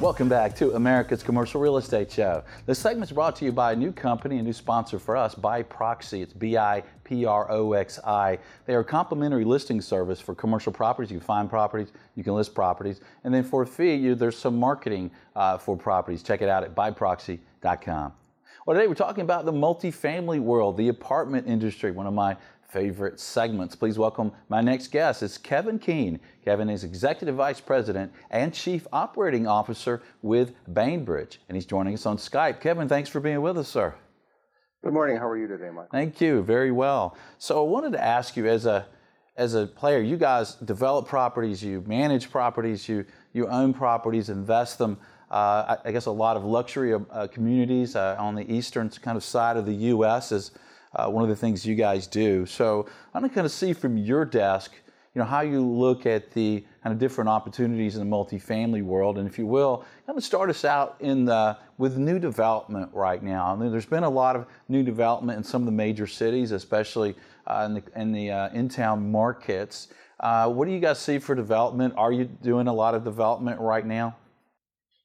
Welcome back to America's Commercial Real Estate Show. This segment is brought to you by a new company, a new sponsor for us, Biproxi. It's B I P R O X I. They are a complimentary listing service for commercial properties. You can find properties, you can list properties, and then for a fee, you, there's some marketing uh, for properties. Check it out at biproxi.com. Well, today we're talking about the multifamily world, the apartment industry, one of my favorite segments. Please welcome my next guest. It's Kevin Keene. Kevin is Executive Vice President and Chief Operating Officer with Bainbridge, and he's joining us on Skype. Kevin, thanks for being with us, sir. Good morning. How are you today, Michael? Thank you. Very well. So I wanted to ask you, as a as a player, you guys develop properties, you manage properties, you you own properties, invest them. Uh, I, I, guess a lot of luxury uh, communities uh, on the eastern kind of side of the U.S. is uh, one of the things you guys do. So I'm going to kind of see from your desk, you know, how you look at the kind of different opportunities in the multifamily world, and if you will, kind of start us out in the, with new development right now. I mean, there's been a lot of new development in some of the major cities, especially uh, in the, in the uh, in-town markets. Uh, what do you guys see for development? Are you doing a lot of development right now?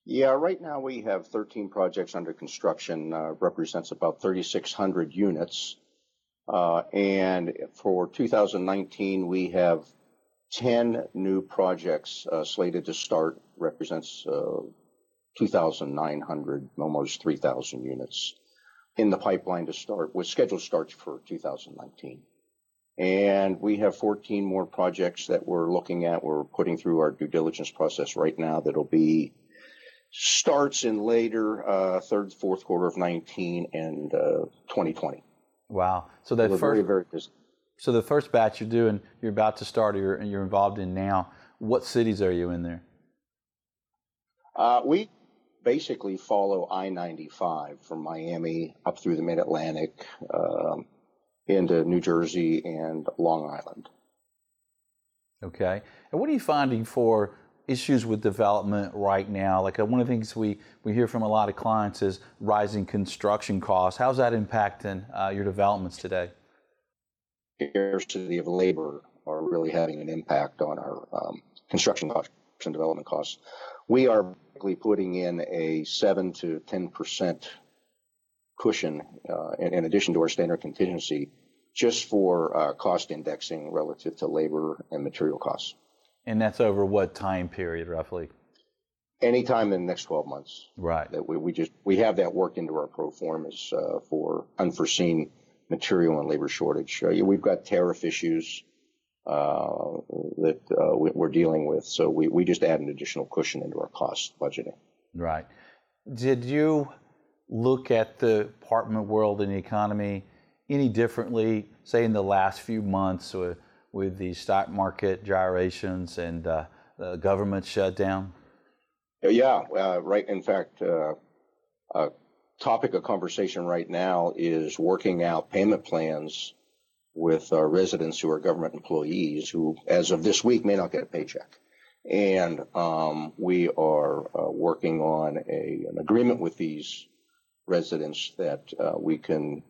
Yeah, right now we have 13 projects under construction, uh, represents about 3,600 units. Uh, and for 2019, we have 10 new projects uh, slated to start, represents uh, 2,900, almost 3,000 units in the pipeline to start, with scheduled starts for 2019. And we have 14 more projects that we're looking at. We're putting through our due diligence process right now that'll be starts in later uh, third, fourth quarter of 19 and uh, 2020. Wow! So that first, very, very so the first batch you're doing, you're about to start, or you're, you're involved in now. What cities are you in there? Uh, we basically follow I-95 from Miami up through the Mid-Atlantic um, into New Jersey and Long Island. Okay. And what are you finding for issues with development right now? Like uh, one of the things we, we hear from a lot of clients is rising construction costs. How's that impacting uh, your developments today? Scarcity of labor are really having an impact on our um, construction costs and development costs. We are putting in a seven to ten percent cushion uh, in, in, addition to our standard contingency, just for uh, cost indexing relative to labor and material costs. And that's over what time period roughly? Anytime in the next 12 months. Right. That we, we just we have that worked into our pro formas uh, for unforeseen material and labor shortage. Uh, we've got tariff issues uh, that uh, we're dealing with, so we, we just add an additional cushion into our cost budgeting. Right. Did you look at the apartment world and the economy any differently, say in the last few months? Or with the stock market gyrations and uh, the government shutdown? Yeah, uh, right. In fact, uh, a topic of conversation right now is working out payment plans with our residents who are government employees who, as of this week, may not get a paycheck. And um, we are uh, working on a, an agreement with these residents that uh, we can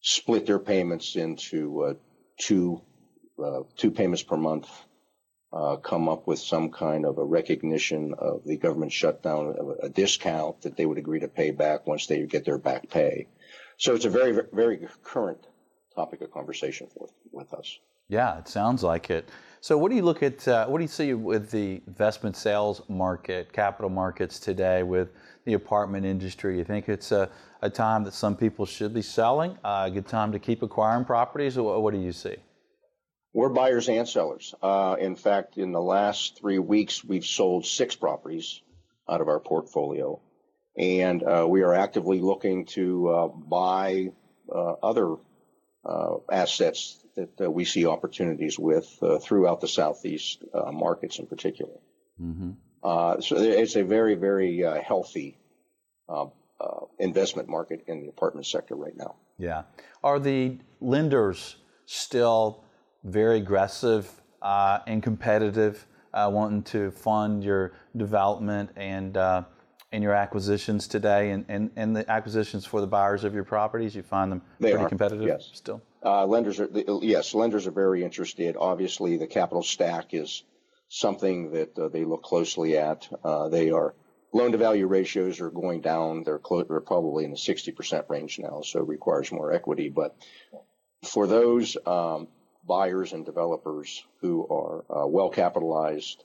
split their payments into uh, two uh, two payments per month, uh, come up with some kind of a recognition of the government shutdown, a discount that they would agree to pay back once they get their back pay. So it's a very, very current topic of conversation with, with us. Yeah, it sounds like it. So, what do you look at? Uh, what do you see with the investment sales market, capital markets today, with the apartment industry? You think it's a, a time that some people should be selling, uh, a good time to keep acquiring properties, or what do you see? We're buyers and sellers. Uh, in fact, in the last three weeks, we've sold six properties out of our portfolio, and uh, we are actively looking to uh, buy uh, other uh, assets that we see opportunities with uh, throughout the southeast markets in particular. Mm-hmm. so it's a very, very healthy investment market in the apartment sector right now. Yeah. Are the lenders still very aggressive uh, and competitive, uh, wanting to fund your development and uh, and your acquisitions today, and, and, and the acquisitions for the buyers of your properties. You find them they pretty are. competitive yes. still. Uh, lenders are yes, lenders are very interested. Obviously, the capital stack is something that uh, they look closely at. Uh, they are loan to value ratios are going down. They're, close, they're probably in the 60% range now, so it requires more equity. But for those um, buyers and developers who are uh, well capitalized,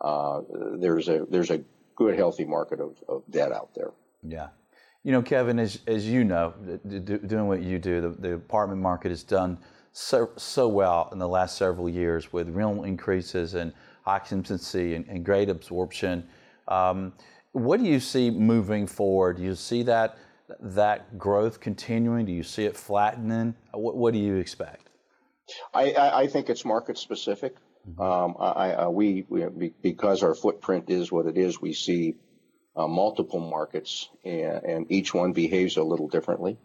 uh, there's a there's a good healthy market of, of debt out there. Yeah. You know, Kevin, as, as you know, doing what you do, the, the apartment market has done so, so well in the last several years with real increases in occupancy and, and great absorption. Um, what do you see moving forward? Do you see that that growth continuing? Do you see it flattening? What, what do you expect? I, I, I think it's market specific. Mm-hmm. Um, I, I, we, we, because our footprint is what it is, we see uh, multiple markets, and, and, each one behaves a little differently.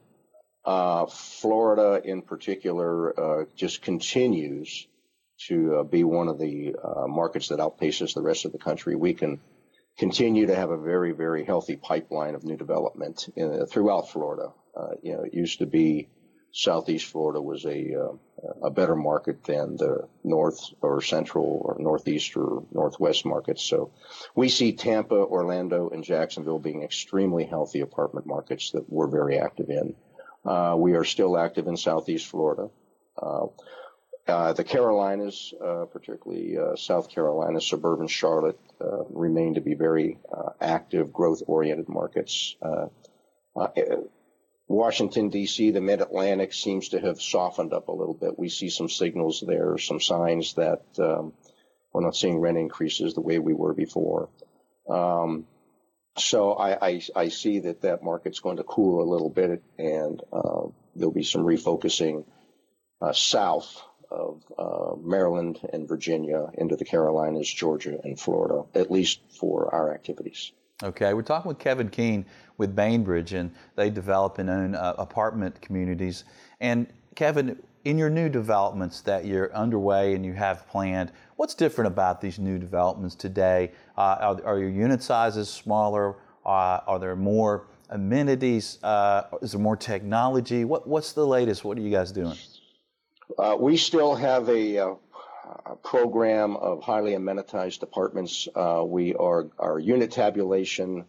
Uh, Florida, in particular, uh, just continues to uh, be one of the uh, markets that outpaces the rest of the country. We can continue to have a very, very healthy pipeline of new development in, throughout Florida. Uh, you know, it used to be Southeast Florida was a uh, a better market than the North or Central or Northeast or Northwest markets. So we see Tampa, Orlando, and Jacksonville being extremely healthy apartment markets that we're very active in. Uh, we are still active in Southeast Florida. Uh, uh, the Carolinas, uh, particularly uh, South Carolina, suburban Charlotte, uh, remain to be very uh, active, growth-oriented markets. Washington, D.C., the Mid Atlantic seems to have softened up a little bit. We see some signals there, some signs that um, we're not seeing rent increases the way we were before. Um, so I, I, I, see that that market's going to cool a little bit, and uh, there'll be some refocusing uh, south of uh, Maryland and Virginia into the Carolinas, Georgia, and Florida, at least for our activities. Okay, we're talking with Kevin Keene with Bainbridge, and they develop and own uh, apartment communities. And Kevin, in your new developments that you're underway and you have planned, what's different about these new developments today? Uh, are, are, your unit sizes smaller? Uh, are there more amenities? Uh, is there more technology? What, what's the latest? What are you guys doing? Uh, we still have a uh, program of highly amenitized apartments. Uh, we are our unit tabulation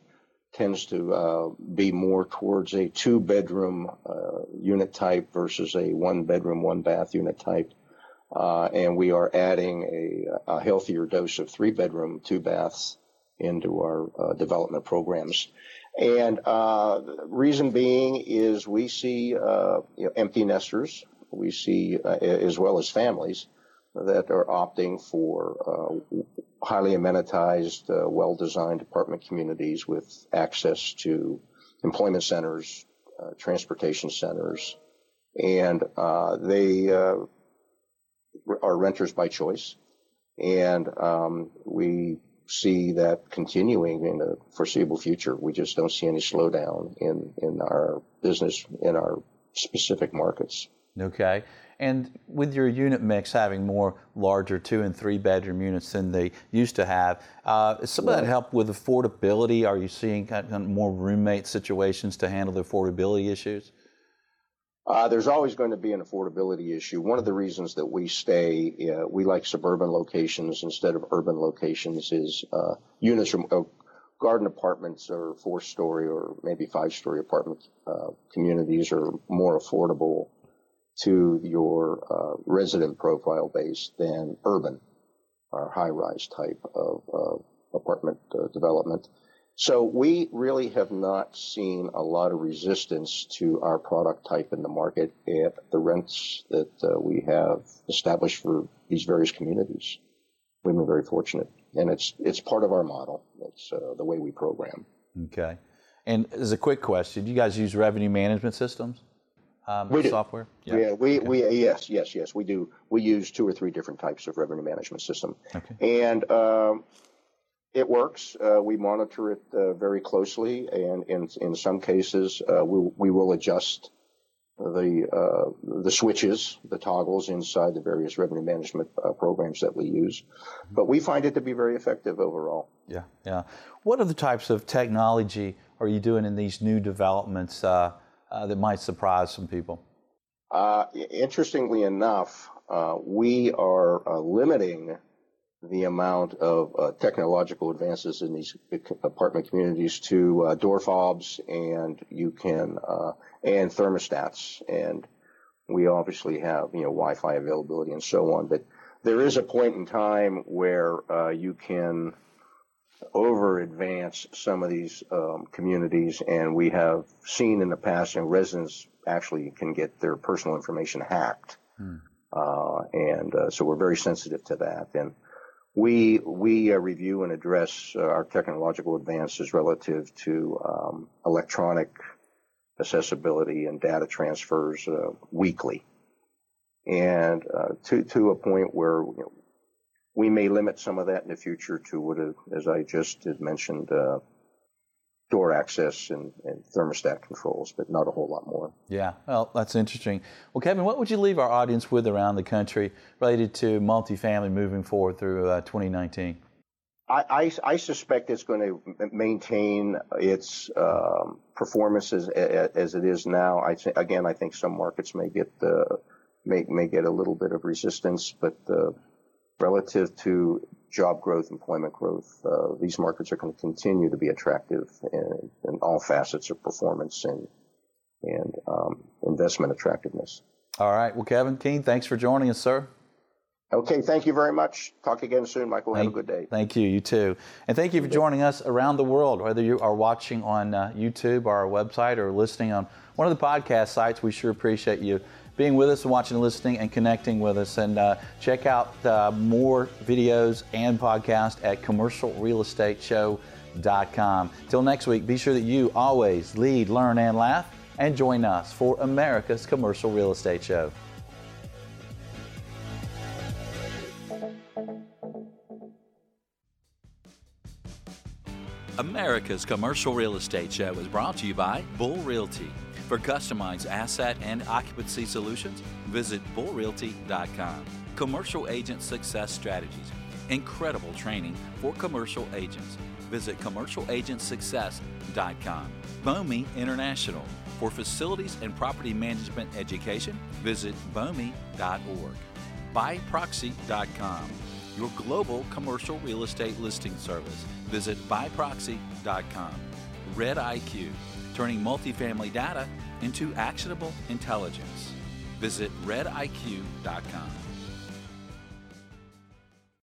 tends to uh, be more towards a two bedroom uh, unit type versus a one bedroom one bath unit type. Uh, and we are adding a, a, healthier dose of three bedroom two baths into our uh, development programs. And uh, reason being is we see you know, empty nesters, we see as well as families that are opting for uh, highly amenitized, uh, well-designed apartment communities with access to employment centers, uh, transportation centers, and uh, they uh, are renters by choice. And um, we see that continuing in the foreseeable future. We just don't see any slowdown in, in our business in our specific markets. Okay. And with your unit mix having more larger two and three bedroom units than they used to have, uh, some of that help with affordability? Are you seeing kind of more roommate situations to handle the affordability issues? Uh, there's always going to be an affordability issue. One of the reasons that we stay, uh, we like suburban locations instead of urban locations, is uh, units from uh, garden apartments or four story or maybe five story apartment uh, communities are more affordable to your uh, resident profile base than urban or high rise type of uh, apartment uh, development. So we really have not seen a lot of resistance to our product type in the market at the rents that uh, we have established for these various communities. We've been very fortunate, and it's it's part of our model. It's uh, the way we program. Okay. And as a quick question, do you guys use revenue management systems? Um, we do. software? Yeah, yeah we, okay. we yes yes yes we do. We use two or three different types of revenue management system, okay. and um, it works. Uh, we monitor it uh, very closely, and in in some cases uh, we we will adjust the uh, the switches, the toggles inside the various revenue management uh, programs that we use, but we find it to be very effective overall. Yeah, yeah. What other types of technology are you doing in these new developments? Uh, that might surprise some people? Uh, interestingly enough, uh, we are uh, limiting the amount of uh, technological advances in these apartment communities to uh, door fobs and you can and thermostats and we obviously have you know Wi-Fi availability and so on but there is a point in time where you can over advance some of these um, communities and we have seen in the past and residents actually can get their personal information hacked. Hmm. Uh, and uh, so we're very sensitive to that. And we we uh, review and address uh, our technological advances relative to um, electronic accessibility and data transfers uh, weekly, and uh, to to a point where you know, we may limit some of that in the future to what, as I just had mentioned, uh, door access and, and, thermostat controls, but not a whole lot more. Yeah, well, that's interesting. Well, Kevin, what would you leave our audience with around the country related to multifamily moving forward through uh, 2019? I, I, I, suspect it's going to maintain its um, performance as, as, it is now. I th- again, I think some markets may get uh, may may get a little bit of resistance, but uh, relative to job growth, employment growth, uh, these markets are going to continue to be attractive in, in all facets of performance and and um, investment attractiveness. All right. Well, Kevin Keene, thanks for joining us, sir. Okay, thank you very much. Talk again soon, Michael. Have a good day. Thank you. You too. And thank you for joining us around the world, whether you are watching on uh, YouTube or our website or listening on one of the podcast sites. We sure appreciate you being with us, and watching, and listening, and connecting with us. And uh, check out uh, more videos and podcasts at commercialrealestateshow.com. Till next week, be sure that you always lead, learn, and laugh, and join us for America's Commercial Real Estate Show. America's Commercial Real Estate Show is brought to you by Bull Realty. For customized asset and occupancy solutions, visit bullrealty.com. Commercial Agent Success Strategies. Incredible training for commercial agents. Visit commercialagentsuccess.com. BOMI International. For facilities and property management education, visit BOMI.org. Biproxi.com. Your global commercial real estate listing service. Visit Biproxi.com. Red IQ turning multifamily data into actionable intelligence. Visit rediq.com.